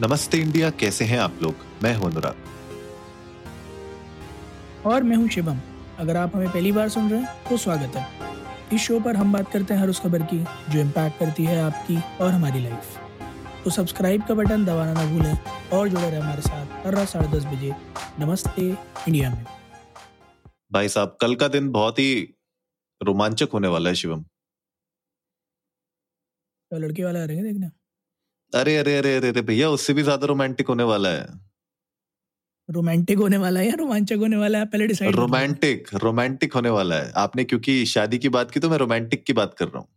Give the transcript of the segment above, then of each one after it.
नमस्ते इंडिया कैसे हैं आप लोग? मैं हूँ अनुराग। और मैं हूँ शिवम। अगर आप हमें पहली बार सुन रहे हैं तो स्वागत है। इस शो पर हम बात करते हैं हर उस खबर की जो इम्पैक्ट करती है आपकी और हमारी लाइफ तो सब्सक्राइब का बटन दबाना ना भूलें और जुड़े रहे हमारे साथ हर रात साढ़े दस बजे नमस्ते इंडिया में। भाई साहब कल का दिन बहुत ही रोमांचक होने वाला है शिवम। तो लड़के वाले आ रहे हैं देखने? अरे अरे अरे अरे अरे भैया उससे भी ज़्यादा रोमांटिक होने वाला है। रोमांटिक होने वाला है या रोमांचक होने वाला है? पहले डिसाइड रोमांटिक रोमांटिक होने वाला है। आपने क्योंकि शादी की बात की तो मैं रोमांटिक की बात कर रहा हूँ।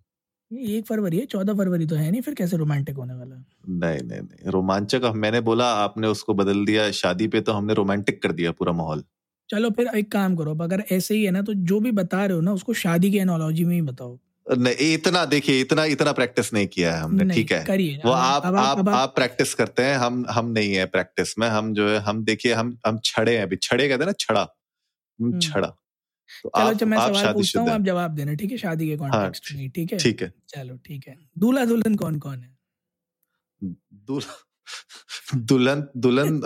एक फरवरी है चौदह फरवरी तो है नहीं फिर कैसे रोमांटिक होने वाला नहीं नहीं नहीं रोमांचक मैंने बोला आपने उसको बदल दिया शादी पे तो हमने रोमांटिक कर दिया पूरा माहौल। चलो फिर एक काम करो अगर ऐसे ही है ना तो जो भी बता रहे हो ना उसको शादी की एनोलॉजी में ही बताओ। नहीं इतना देखिए इतना इतना प्रैक्टिस नहीं किया है हमने ठीक है? वो आप अब आप अब आप प्रैक्टिस करते हैं हम हम नहीं है प्रैक्टिस में हम जो है हम देखिए हम हम छड़े हैं अभी छड़े कहते हैं ना छड़ा। हम हम्म। छड़ा। तो चलो अच्छा मैं सवाल पूछता हूँ आप जवाब देना ठीक है? शादी के कॉन्टेक्स्ट में ठीक है? ठीक है। चलो ठीक है। दूल्हा दुल्हन कौन कौन है दुल्हन दुल्हन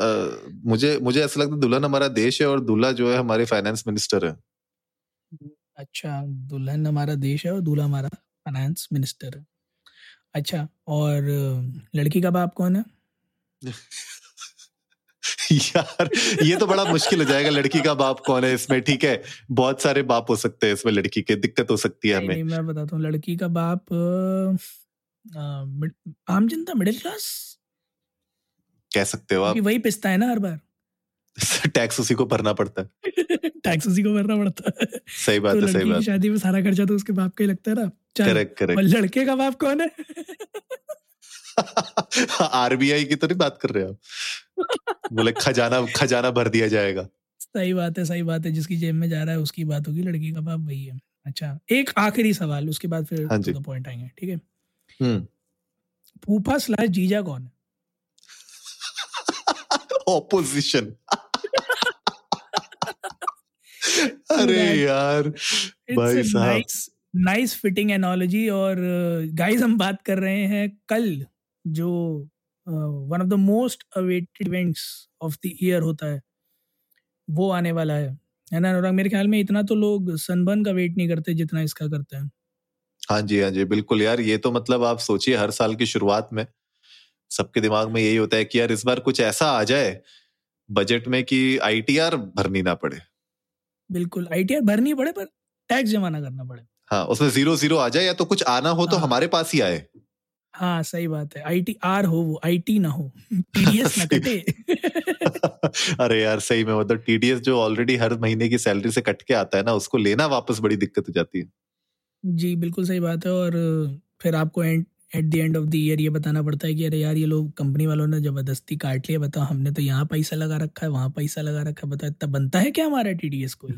मुझे मुझे ऐसा लगता है दुल्हन हमारा देश है और दूल्हा जो है हमारे फाइनेंस मिनिस्टर है। अच्छा दुल्हन हमारा देश है और दूल्हा हमारा फाइनेंस मिनिस्टर है। अच्छा और लड़की का बाप कौन है? यार ये तो बड़ा मुश्किल हो जाएगा लड़की का बाप कौन है इसमें ठीक है? बहुत सारे बाप हो सकते हैं इसमें लड़की के दिक्कत हो सकती है नहीं हमें। नहीं मैं बताता हूँ लड़की का बाप अ, मिड- आम जनता मिडिल क्लास? कह सकते हो क्योंकि आप वही पिसता है ना हर बार। टैक्स उसी को भरना पड़ता है। टैक्स उसी को भरना पड़ता है। सही बात तो है सही बात शादी में सारा खर्चा तो उसके बाप का ही लगता है ना। करेक्ट करेक्ट लड़के का बाप कौन है? आरबीआई की तो नहीं बात कर रहे आप? बोले खजाना खजाना भर दिया जाएगा। सही बात है सही बात है। जिसकी जेब में जा रहा है उसकी बात होगी। लड़की का बाप वही है। अच्छा एक आखिरी सवाल उसके बाद फिर हाँ जी। पॉइंट आएँगे ठीक है? हम्म। फूफा स्लैश जीजा कौन है? ऑपोजिशन अरे. यार भाई साहब। नाइस नाइस फिटिंग एनोलॉजी और गाइस हम बात कर रहे हैं कल जो one of the most awaited events of the year होता है। वो आने वाला है। है ना अनुराग? मेरे ख्याल में इतना तो लोग सनबर्न का वेट नहीं करते जितना इसका करते हैं। हाँ जी हाँ जी बिल्कुल यार ये तो मतलब आप सोचिए हर साल की शुरुआत में सबके दिमाग में यही होता है कि यार इस बार कुछ ऐसा आ जाए बजट में कि आईटीआर भरनी ना पड़े। बिल्कुल आईटीआर भरनी पड़े पर टैक्स जमा ना करना पड़े। हाँ उसमें ज़ीरो ज़ीरो आ जाए या तो कुछ आना हो तो हाँ। हमारे पास ही आए। हाँ सही बात है। आई टी आर हो वो आई टी ना हो। टीडीएस ना। कटे। अरे यार सही में मतलब टीडीएस जो ऑलरेडी हर महीने की सैलरी से कट के आता है ना उसको लेना वापस बड़ी दिक्कत हो जाती है। जी बिल्कुल सही बात है और फिर आपको and at the end of the year ये बताना पड़ता है कि अरे यार ये लोग कंपनी वालों ने ज़बरदस्ती काट लिया बताओ हमने तो यहाँ पैसा लगा रखा है वहाँ पैसा लगा रखा है बताओ इतना बनता है क्या हमारा टीडीएस कोई?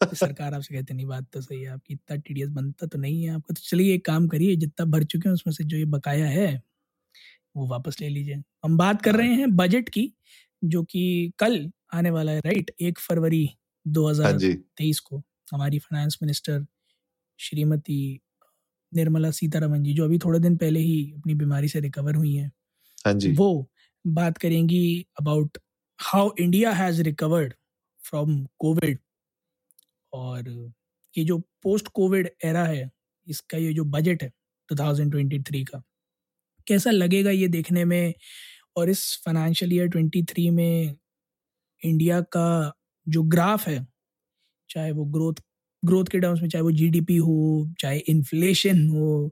तो सरकार आपसे कहते नहीं बात तो सही है आपकी इतना टीडीएस बनता तो नहीं है आपका। तो चलिए एक काम करिए जितना भर चुके हैं उसमें से जो ये बकाया है वो वापस ले लीजिए। हम बात कर रहे हैं बजट की जो कि कल आने वाला है राइट एक फरवरी हाँ जी। 2023 को हमारी फाइनेंस मिनिस्टर श्रीमती निर्मला सीतारमन जी जो अभी थोड़े दिन पहले ही अपनी बीमारी से रिकवर हुई हैं। हाँ जी। वो बात करेंगी about how India has recovered from Covid और ये जो पोस्ट कोविड एरा है इसका ये जो बजट है 2023 का कैसा लगेगा ये देखने में? और इस फाइनेंशियल ईयर 23 में इंडिया का जो ग्राफ है चाहे वो ग्रोथ ग्रोथ के टर्म्स में, चाहे वो जीडीपी हो, चाहे इन्फ्लेशन हो,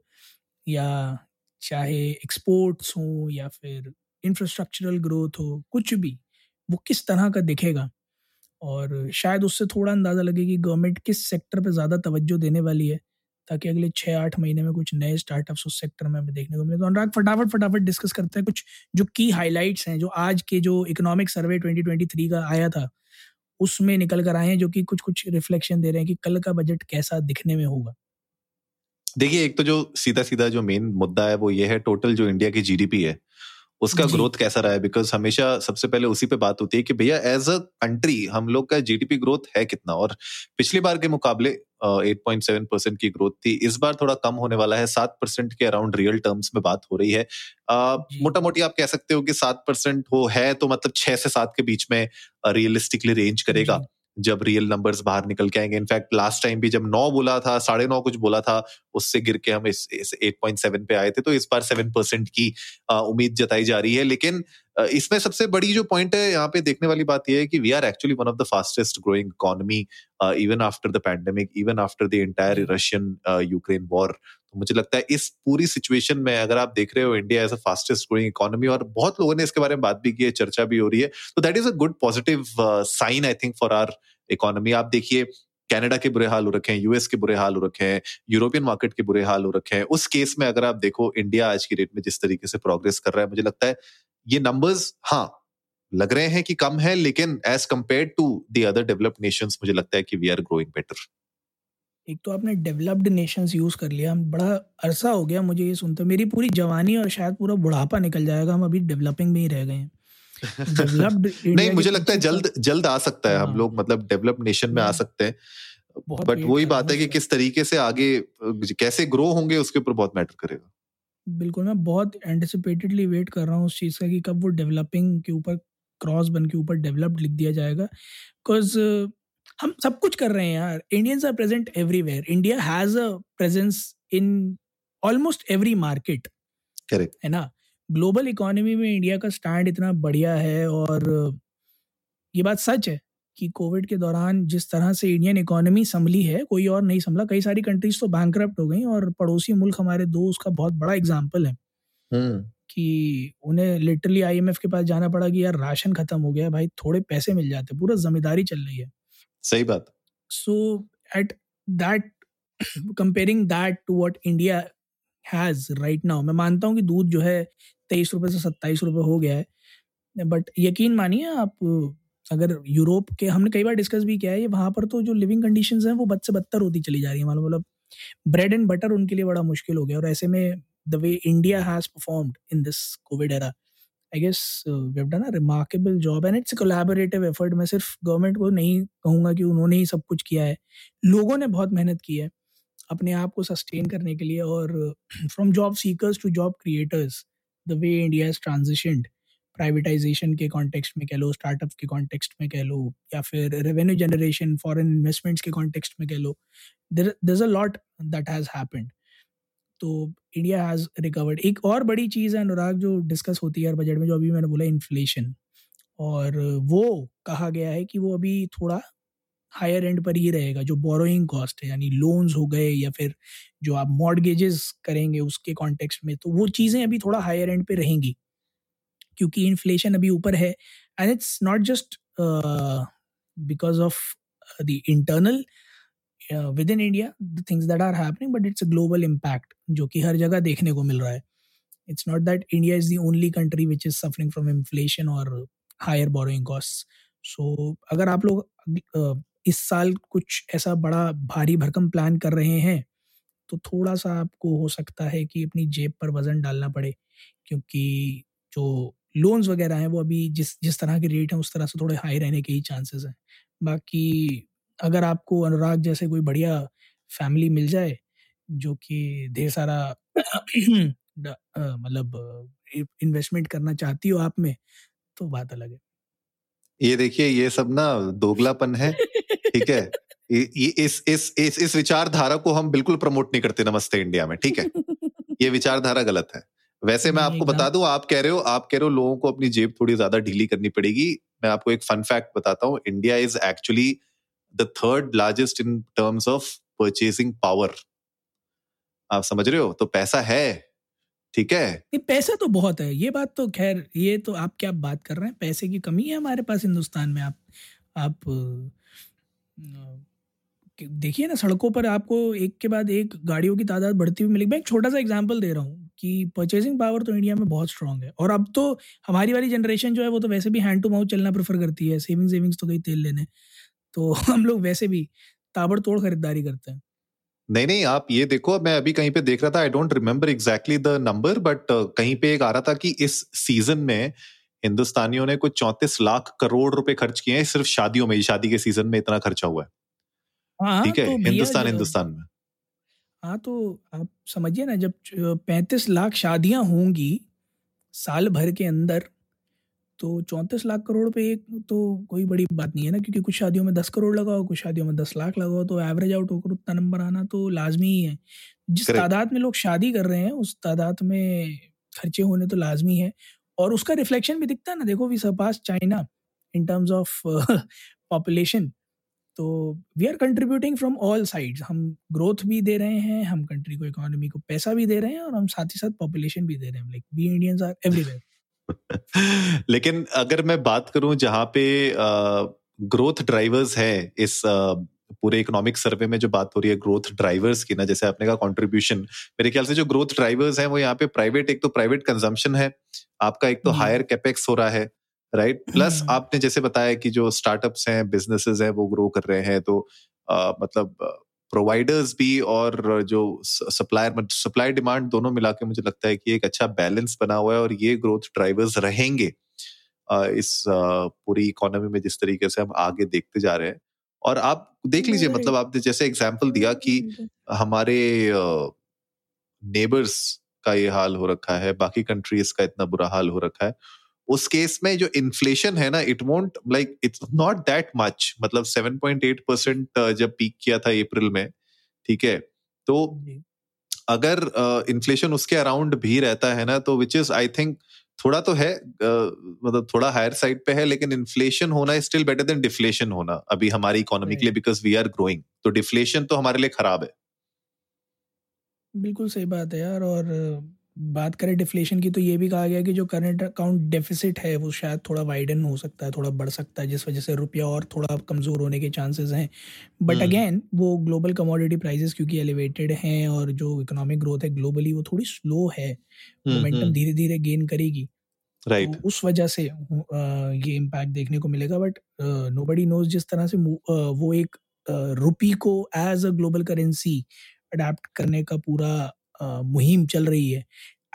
या चाहे एक्सपोर्ट्स हो, या फिर इंफ्रास्ट्रक्चरल ग्रोथ हो, कुछ भी, वो किस तरह का दिखेगा? और शायद उससे थोड़ा अंदाज़ा लगे कि गवर्नमेंट किस सेक्टर पे ज़्यादा तवज्जो देने वाली है, ताकि अगले छः आठ महीने में कुछ नए स्टार्टअप्स उस सेक्टर में हमें देखने को मिले। तो अनुराग, फटाफट फटाफट डिस्कस करते हैं कुछ जो की हाइलाइट्स हैं, जो आज के जो इकोनॉमिक सर्वे 2023 का आया था। उसमें निकल कर आए हैं जो कि कुछ कुछ रिफ्लेक्शन दे रहे हैं कि कल का बजट कैसा दिखने में होगा। देखिए एक तो जो सीधा सीधा जो मेन मुद्दा है वो ये है टोटल जो इंडिया की जीडीपी है उसका ग्रोथ कैसा रहा है? बिकॉज़ हमेशा सबसे पहले उसी पे बात होती है कि भैया एज अ कंट्री हम लोग का जीडीपी ग्रोथ है कितना? और पिछली बार के मुकाबले एट पॉइंट सेवन परसेंट की ग्रोथ थी। इस बार थोड़ा कम होने वाला है। सात परसेंट के अराउंड रियल टर्म्स में बात हो रही है। मोटा मोटी आप कह सकते हो कि सात परसेंट हो है तो मतलब छह से सात के बीच में रियलिस्टिकली रेंज करेगा। जब रियल नंबर्स बाहर निकल के आएँगे। इनफैक्ट लास्ट टाइम भी जब नौ बोला था साढ़े नौ कुछ बोला था उससे गिर के हम इस, इस 8.7 पे आए थे तो इस बार सेवन परसेंट की उम्मीद जताई जा रही है। लेकिन इसमें सबसे बड़ी जो पॉइंट है यहाँ पे देखने वाली बात यह है कि we are actually one of the fastest growing economy even after the pandemic even after the entire Russian Ukraine war तो मुझे लगता है इस पूरी सिचुएशन में अगर आप देख रहे हो India as a fastest growing economy और बहुत लोगों ने इसके बारे में बात भी की है, चर्चा भी हो रही है तो that is a good positive sign I think for our economy आप देखिए कनाडा के बुरे हाल हो रखे हैं यूएस के बुरे हाल हो रखे हैं यूरोपियन मार्केट के बुरे हाल हो रखे हैं। उस केस में अगर आप देखो इंडिया आज की डेट में जिस तरीके से प्रोग्रेस कर रहा है, मुझे लगता है ये नंबर्स हाँ लग रहे हैं कि कम है, लेकिन as compare to the other developed nations मुझे लगता है कि वी आर ग्रोइंग बेटर एक तो आपने डेवलप्ड नेशंस यूज़ कर लिया बड़ा अरसा हो गया मुझे ये सुनते मेरी पूरी जवानी और शायद पूरा बुढ़ापा निकल जाएगा हम अभी डेवलपिंग में ही रह गए हैं डेवलप्ड नहीं मुझे लगता है जल्द जल्द आ सकता है हम हाँ। लोग मतलब डेवलप्ड नेशन में आ हाँ। सकते हैं बट वही बात है कि किस तरीके से आगे कैसे ग्रो होंगे उसके ऊपर बहुत मैटर करेगा बिल्कुल मैं बहुत एंटिसिपेटेडली वेट कर रहा हूँ उस चीज़ का कि कब वो डेवलपिंग के ऊपर क्रॉस बन के ऊपर डेवलप्ड लिख दिया जाएगा बिकॉज़ हम सब कुछ कर रहे हैं यार। Indians are present everywhere India has a presence in almost every market correct है ना? ग्लोबल इकोनॉमी में इंडिया का स्टैंड इतना बढ़िया है और ये बात सच है कि कोविड के दौरान जिस तरह से इंडियन इकोनॉमी संभली है कोई और नहीं संभला। कई सारी कंट्रीज़ तो बैंक हो गई और पड़ोसी मुल्क हमारे दो उसका बहुत बड़ा एग्ज़ाम्पल है। हम्म। कि उन्हें लिटरली आईएमएफ के पास जाना पड़ा कि यार राशन खत्म हो गया भाई थोड़े पैसे मिल जाते पूरा जमींदारी चल रही है। सही बात। So at that comparing that to what India has right now मैं मानता हूँ कि दूध जो है, तेईस रुपये से सत्ताईस रुपये हो गया है। बट यकीन मानिए आप, अगर यूरोप के, हमने कई बार डिस्कस भी किया है वहाँ पर तो जो लिविंग कंडीशंस हैं, वो बद से बदतर होती चली जा रही है। मतलब ब्रेड एंड बटर उनके लिए बड़ा मुश्किल हो गया और ऐसे में the way India has performed in this Covid era I guess we done a remarkable job and it's collaborative effort मैं सिर्फ़ गवर्नमेंट को नहीं कहूँगा कि उन्होंने ही सब कुछ किया है। लोगों ने बहुत मेहनत की है अपने आप को सस्टेन करने के लिए और from job seekers to job creators the way India is transitioned privatization के कॉन्टेक्स्ट में कह लो स्टार्टअप के कॉन्टेक्स्ट में कह लो, या फिर रेवेन्यू जनरेशन फॉरेन इन्वेस्टमेंट्स के कॉन्टेक्स्ट में कह लो there a lot that has happened तो इंडिया हैज़ रिकवर्ड एक और बड़ी चीज़ है, अनुराग, जो डिस्कस होती है बजट में, जो अभी मैंने बोला इन्फ्लेशन और वो कहा गया है कि वो अभी थोड़ा हायर एंड पर ही रहेगा, जो बोरोइंग कॉस्ट है, यानी लोन्स हो गए या फिर जो आप मॉडगेजेस करेंगे उसके कॉन्टेक्स्ट में तो वो चीज़ें अभी थोड़ा हायर एंड पे रहेंगी, क्योंकि इन्फ्लेशन अभी ऊपर है. And it's not just because of the internal within India the things that are happening but it's a global impact जो कि हर जगह देखने को मिल रहा है। It's not that India is the only country which is suffering from inflation और हायर बोरोइंग कॉस्ट सो अगर आप लोग uh, इस साल कुछ ऐसा बड़ा भारी भरकम प्लान कर रहे हैं तो थोड़ा सा आपको हो सकता है कि अपनी जेब पर वज़न डालना पड़े क्योंकि जो लोन्स वगैरह हैं वो अभी जिस जिस तरह के रेट हैं उस तरह से थोड़े हाई रहने के ही चांसेस हैं। बाकी अगर आपको अनुराग जैसे कोई बढ़िया फैमिली मिल जाए जो कि ढेर सारा मतलब इन्वेस्टमेंट करना चाहती हो आप में तो बात अलग है। ये देखिए ये सब ना दोगलापन है ठीक है? ये इस इस इस इस विचारधारा को हम बिल्कुल प्रमोट नहीं करते नमस्ते इंडिया में ठीक है? ये विचारधारा गलत है। वैसे मैं आपको बता दूँ आप कह रहे हो आप कह रहे हो लोगों को अपनी जेब थोड़ी ज़्यादा ढीली करनी पड़ेगी। मैं आपको एक फन फैक्ट बताता हूँ India is actually the third largest in terms of purchasing power आप समझ रहे हो? तो पैसा है, ठीक है? पैसा तो बहुत है। ये बात तो खैर, ये तो आप क्या बात कर रहे हैं? पैसे की कमी है हमारे पास हिंदुस्तान में। आप आप देखिए ना, सड़कों पर आपको एक के बाद एक गाड़ियों की तादाद बढ़ती हुई मिलेगी। मैं एक छोटा सा एग्जांपल दे रहा हूँ कि परचेसिंग पावर तो इंडिया में बहुत स्ट्रांग है। और अब तो हमारी वाली जनरेशन जो है, वो तो वैसे भी हैंड टू माउथ चलना प्रेफर करती है। सेविंग सेविंग्स तो गई तेल लेने। तो हम लोग वैसे भी ताबड़तोड़ खरीदारी करते हैं। नहीं नहीं आप ये देखो मैं अभी कहीं पे देख रहा था I don't remember exactly the number but कहीं पे एक आ रहा था कि इस सीज़न में हिंदुस्तानियों ने कुछ चौंतीस लाख करोड़ रुपए खर्च किए हैं सिर्फ़ शादियों में शादी के सीज़न में इतना खर्चा हुआ है। हाँ ठीक है तो हिंदुस्तान हिंदुस्तान में। हाँ तो आप समझिए ना जब पैंतीस लाख शादियाँ होंगी साल भर के अंदर तो चौंतीस लाख करोड़ पे एक तो कोई बड़ी बात नहीं है ना क्योंकि कुछ शादियों में दस करोड़ लगाओ कुछ शादियों में दस लाख लगाओ तो एवरेज आउट होकर उतना नंबर आना तो लाजमी ही है। जिस तादाद में लोग शादी कर रहे हैं उस तादाद में खर्चे होने तो लाजमी है। और उसका रिफ्लेक्शन भी दिखता है ना देखो we surpass China in terms of population तो we are contributing from all sides हम ग्रोथ भी दे रहे हैं हम कंट्री को इकोनॉमी को पैसा भी दे रहे हैं और हम साथ ही साथ पॉपुलेशन भी दे रहे हैं। Like we Indians are everywhere लेकिन अगर मैं बात करूँ जहाँ पे ग्रोथ ड्राइवर्स है इस पूरे इकोनॉमिक सर्वे में जो बात हो रही है ग्रोथ ड्राइवर्स की ना जैसे आपने कहा कंट्रीब्यूशन मेरे ख्याल से जो ग्रोथ ड्राइवर्स हैं वो यहाँ पे प्राइवेट एक तो प्राइवेट कंजम्पशन है आपका एक तो हायर कैपेक्स हो रहा है राइट प्लस हम्म। आपने जैसे बताया कि जो स्टार्टअप्स हैं बिजनेसेस हैं वो ग्रो कर रहे हैं तो अ, मतलब प्रोवाइडर्स भी और जो सप्लायर सप्लाई डिमांड दोनों मिला के मुझे लगता है कि एक अच्छा बैलेंस बना हुआ है और ये ग्रोथ ड्राइवर्स रहेंगे। इस पूरी इकोनॉमी में जिस तरीके से हम आगे देखते जा रहे हैं। और आप देख लीजिए मतलब आपने जैसे एग्ज़ाम्पल दिया कि हमारे नेबर्स का ये हाल हो रखा है बाकी कंट्रीज़ का इतना बुरा हाल हो रखा है। उस केस में जो इन्फ्लेशन है ना it won't like it's not that much मतलब 7.8 परसेंट जब पीक किया था अप्रैल में ठीक है? तो अगर इन्फ्लेशन उसके अराउंड भी रहता है ना तो विच इज़ आई थिंक थोड़ा तो है uh, मतलब थोड़ा हायर साइड पे है लेकिन इन्फ्लेशन होना is still better than deflation होना अभी हमारी इकोनॉमी के लिए बिकॉज़ वी आर ग्रोइंग तो डिफ्लेशन तो हमारे लिए खराब है। बिल्कुल सही बात है यार और बात करें डिफ्लेशन की तो ये भी कहा गया कि जो करंट अकाउंट डेफिसिट है वो शायद थोड़ा वाइडन हो सकता है थोड़ा बढ़ सकता है जिस वजह से रुपया और थोड़ा कमज़ोर होने के चांसेस हैं बट हम्म। अगेन वो ग्लोबल कमोडिटी प्राइसेस क्योंकि एलिवेटेड हैं और जो इकोनॉमिक ग्रोथ है ग्लोबली वो थोड़ी स्लो है मोमेंटम धीरे धीरे गेन करेगी राइट right. तो उस वजह से ये इम्पैक्ट देखने को मिलेगा बट नो बडी नोज़ जिस तरह से वो एक रुपी को as a global currency adapt करने का पूरा मुहिम चल रही है।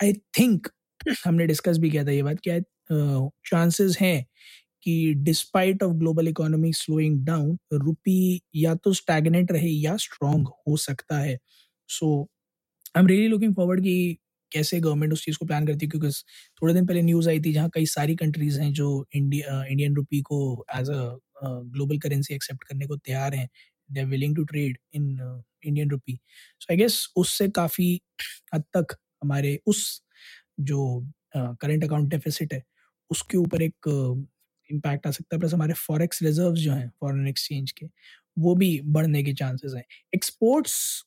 आई थिंक हमने डिस्कस भी किया था ये बात कि चांसेस हैं कि despite of global economy slowing down rupee या तो स्टैगनेट रहे या स्ट्रांग हो सकता है। So I am really looking forward कि कैसे गवर्नमेंट उस चीज़ को प्लान करती है क्योंकि थोड़े दिन पहले न्यूज़ आई थी जहाँ कई सारी कंट्रीज़ हैं जो इंडिया इंडियन रुपी को as a global currency accept करने को तैयार हैं। They are willing to trade in Indian rupee so I guess उससे काफ़ी हद तक हमारे उस जो करंट अकाउंट डेफिसिट है, उसके ऊपर एक इम्पैक्ट आ सकता है। प्लस हमारे फॉरेक्स रिजर्व्स जो हैं फॉरेन एक्सचेंज के, वो भी बढ़ने के चांसेस हैं। एक्सपोर्ट्स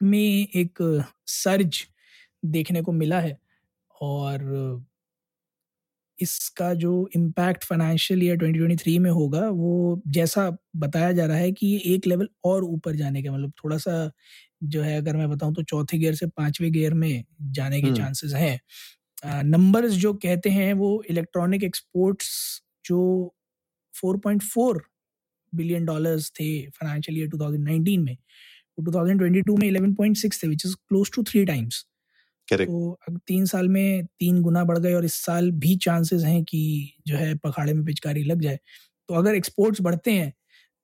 में एक सर्ज देखने को मिला है और इसका जो इम्पैक्ट फाइनेंशियल ईयर 2023 में होगा वो जैसा बताया जा रहा है कि ये एक लेवल और ऊपर जाने का मतलब थोड़ा सा जो है अगर मैं बताऊँ तो चौथे गियर से पाँचवें गियर में जाने के हम्म। चांसेस हैं नंबर्स जो कहते हैं वो इलेक्ट्रॉनिक एक्सपोर्ट्स जो 4.4 बिलियन डॉलर्स थे फाइनेंशियल ईयर 2019 में वो 2022 में 11.6 थे which is close to three times correct तो अब तीन साल में तीन गुना बढ़ गए और इस साल भी चांसेस हैं कि जो है पखाड़े में पिचकारी लग जाए। तो अगर एक्सपोर्ट्स बढ़ते हैं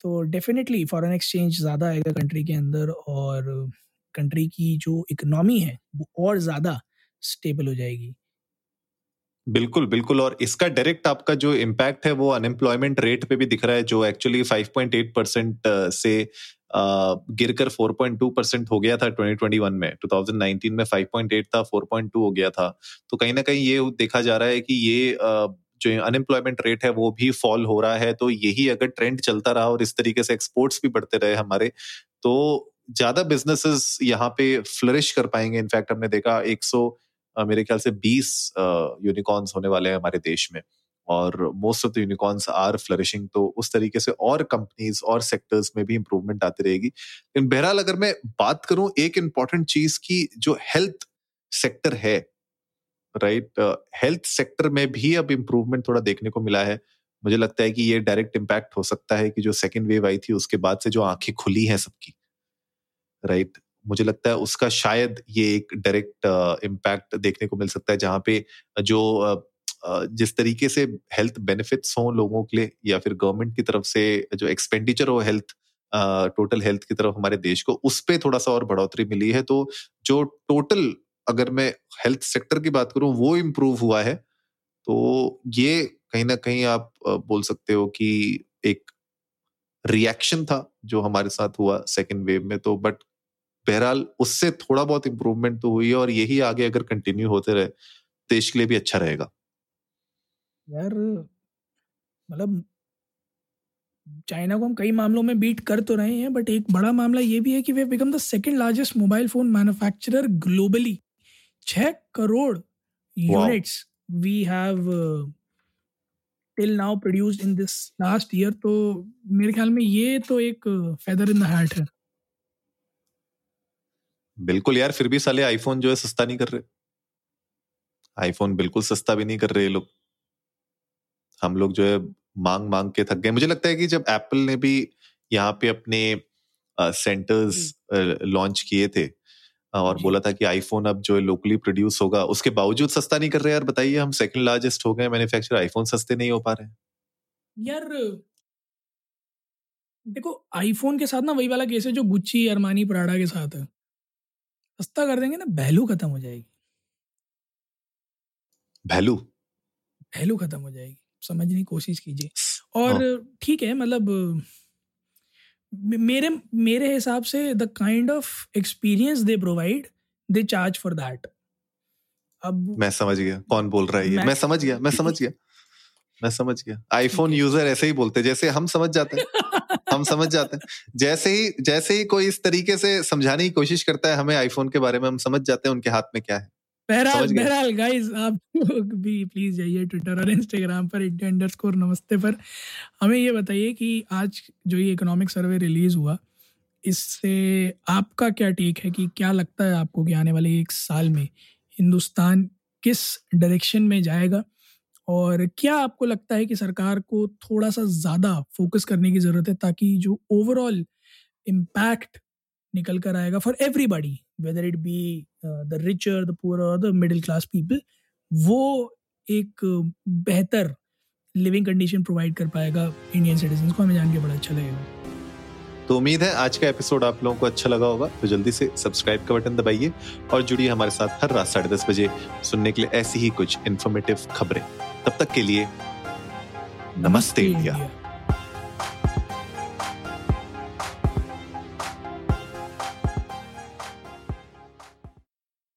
तो डेफिनेटली फॉरेन एक्सचेंज ज़्यादा आएगा कंट्री के अंदर और कंट्री की जो इकोनॉमी है वो और ज़्यादा स्टेबल हो जाएगी। बिल्कुल बिल्कुल और इसका डायरेक्ट आपका जो इम्पैक्ट है वो अनएम्प्लॉयमेंट रेट पे भी दिख रहा है जो एक्चुअली 5.8 परसेंट से गिरकर 4.2 परसेंट हो गया था 2021 में। 2019 में 5.8 था 4.2 हो गया था। तो कहीं ना कहीं ये देखा जा रहा है कि ये जो अनएम्प्लॉयमेंट रेट है वो भी फॉल हो रहा है। तो यही अगर ट्रेंड चलता रहा और इस तरीके से एक्सपोर्ट्स भी बढ़ते रहे हमारे तो ज़्यादा बिजनेसेस यहाँ पे फ्लरिश कर पाएँगे। इनफैक्ट हमने देखा 100 मेरे ख्याल से 20 यूनिकॉर्न्स होने वाले हैं हमारे देश में। और most of the unicorns are flourishing तो उस तरीके से और कंपनीज़ और सेक्टर्स में भी इंप्रूवमेंट आती रहेगी लेकिन बहरहाल अगर मैं बात करूँ एक इंपॉर्टेंट चीज़ की जो हेल्थ सेक्टर है राइट हेल्थ सेक्टर में भी अब इम्प्रूवमेंट थोड़ा देखने को मिला है मुझे लगता है कि ये डायरेक्ट इम्पैक्ट हो सकता है कि जो सेकेंड वेव आई थी उसके बाद से जो आँखें खुली हैं सबकी राइट right? मुझे लगता है उसका शायद ये एक डायरेक्ट इम्पैक्ट देखने को मिल सकता है, जहाँ पे जो जिस तरीके से हेल्थ बेनिफिट्स हों लोगों के लिए या फिर गवर्नमेंट की तरफ़ से जो एक्सपेंडिचर हो हेल्थ टोटल हेल्थ की तरफ़ हमारे देश को, उस पर थोड़ा सा और बढ़ोतरी मिली है। तो जो टोटल अगर मैं हेल्थ सेक्टर की बात करूँ, वो इम्प्रूव हुआ है। तो ये कहीं ना कहीं आप बोल सकते हो कि एक रिएक्शन था जो हमारे साथ हुआ सेकेंड वेव में तो बट बहरहाल उससे थोड़ा बहुत इम्प्रूवमेंट तो हुई है और यही आगे अगर कंटिन्यू होते रहे, देश के लिए भी अच्छा रहेगा। यार मतलब चाइना को हम कई मामलों में बीट कर तो रहे हैं बट एक बड़ा मामला ये भी है कि we become the second largest mobile phone manufacturer globally छह crore units we have till now produced in this last year तो मेरे ख्याल में ये तो एक फेदर इन द हैट है। बिल्कुल यार फिर भी साले आईफोन जो है सस्ता नहीं कर रहे। आईफोन बिल्कुल सस्ता भी नहीं कर रहे ये लोग। हम लोग जो है मांग मांग के थक गए। मुझे लगता है कि जब एप्पल ने भी यहाँ पे अपने सेंटर्स लॉन्च किए थे और बोला था कि आईफोन अब जो है लोकली प्रोड्यूस होगा उसके बावजूद सस्ता नहीं कर रहे यार बताइए हम सेकंड लार्जेस्ट हो गए मैन्युफैक्चर आईफोन सस्ते नहीं हो पा रहे यार देखो आईफोन के साथ ना वही वाला केस है जो गुच्ची अरमानी पराडा के साथ है। सस्ता कर देंगे ना वैल्यू खत्म हो जाएगी। वैल्यू वैल्यू खत्म हो जाएगी। समझने की कोशिश कीजिए। और हाँ। ठीक है मतलब मेरे मेरे हिसाब से the kind of experience they provide they charge for that अब मैं समझ गया कौन बोल रहा है ये? मैं समझ गया मैं समझ गया मैं समझ गया। आईफोन यूज़र ऐसे ही बोलते जैसे हम समझ जाते हैं हम समझ जाते हैं। जैसे ही जैसे ही कोई इस तरीके से समझाने की कोशिश करता है हमें आईफोन के बारे में हम समझ जाते हैं उनके हाथ में क्या है। बहरहाल बहरहाल गाइस आप लोग भी प्लीज़ जाइए ट्विटर और इंस्टाग्राम पर इंडिया अंडरस्कोर नमस्ते पर। हमें ये बताइए कि आज जो ये इकोनॉमिक सर्वे रिलीज़ हुआ इससे आपका क्या टेक है कि क्या लगता है आपको कि आने वाले एक साल में हिंदुस्तान किस डायरेक्शन में जाएगा? और क्या आपको लगता है कि सरकार को थोड़ा सा ज़्यादा फोकस करने की ज़रूरत है ताकि जो ओवरऑल इम्पैक्ट निकल कर आएगा for everybody whether it be the richer the poor और द मिडिल क्लास पीपल वो एक बेहतर लिविंग कंडीशन प्रोवाइड कर पाएगा इंडियन सिटीजन को हमें जान के बड़ा अच्छा लगेगा। तो उम्मीद है आज का एपिसोड आप लोगों को अच्छा लगा होगा तो जल्दी से सब्सक्राइब का बटन दबाइए और जुड़िए हमारे साथ हर रात साढ़े दस बजे सुनने के लिए ऐसी ही कुछ इन्फॉर्मेटिव खबरें। तब तक के लिए नमस्ते इंडिया।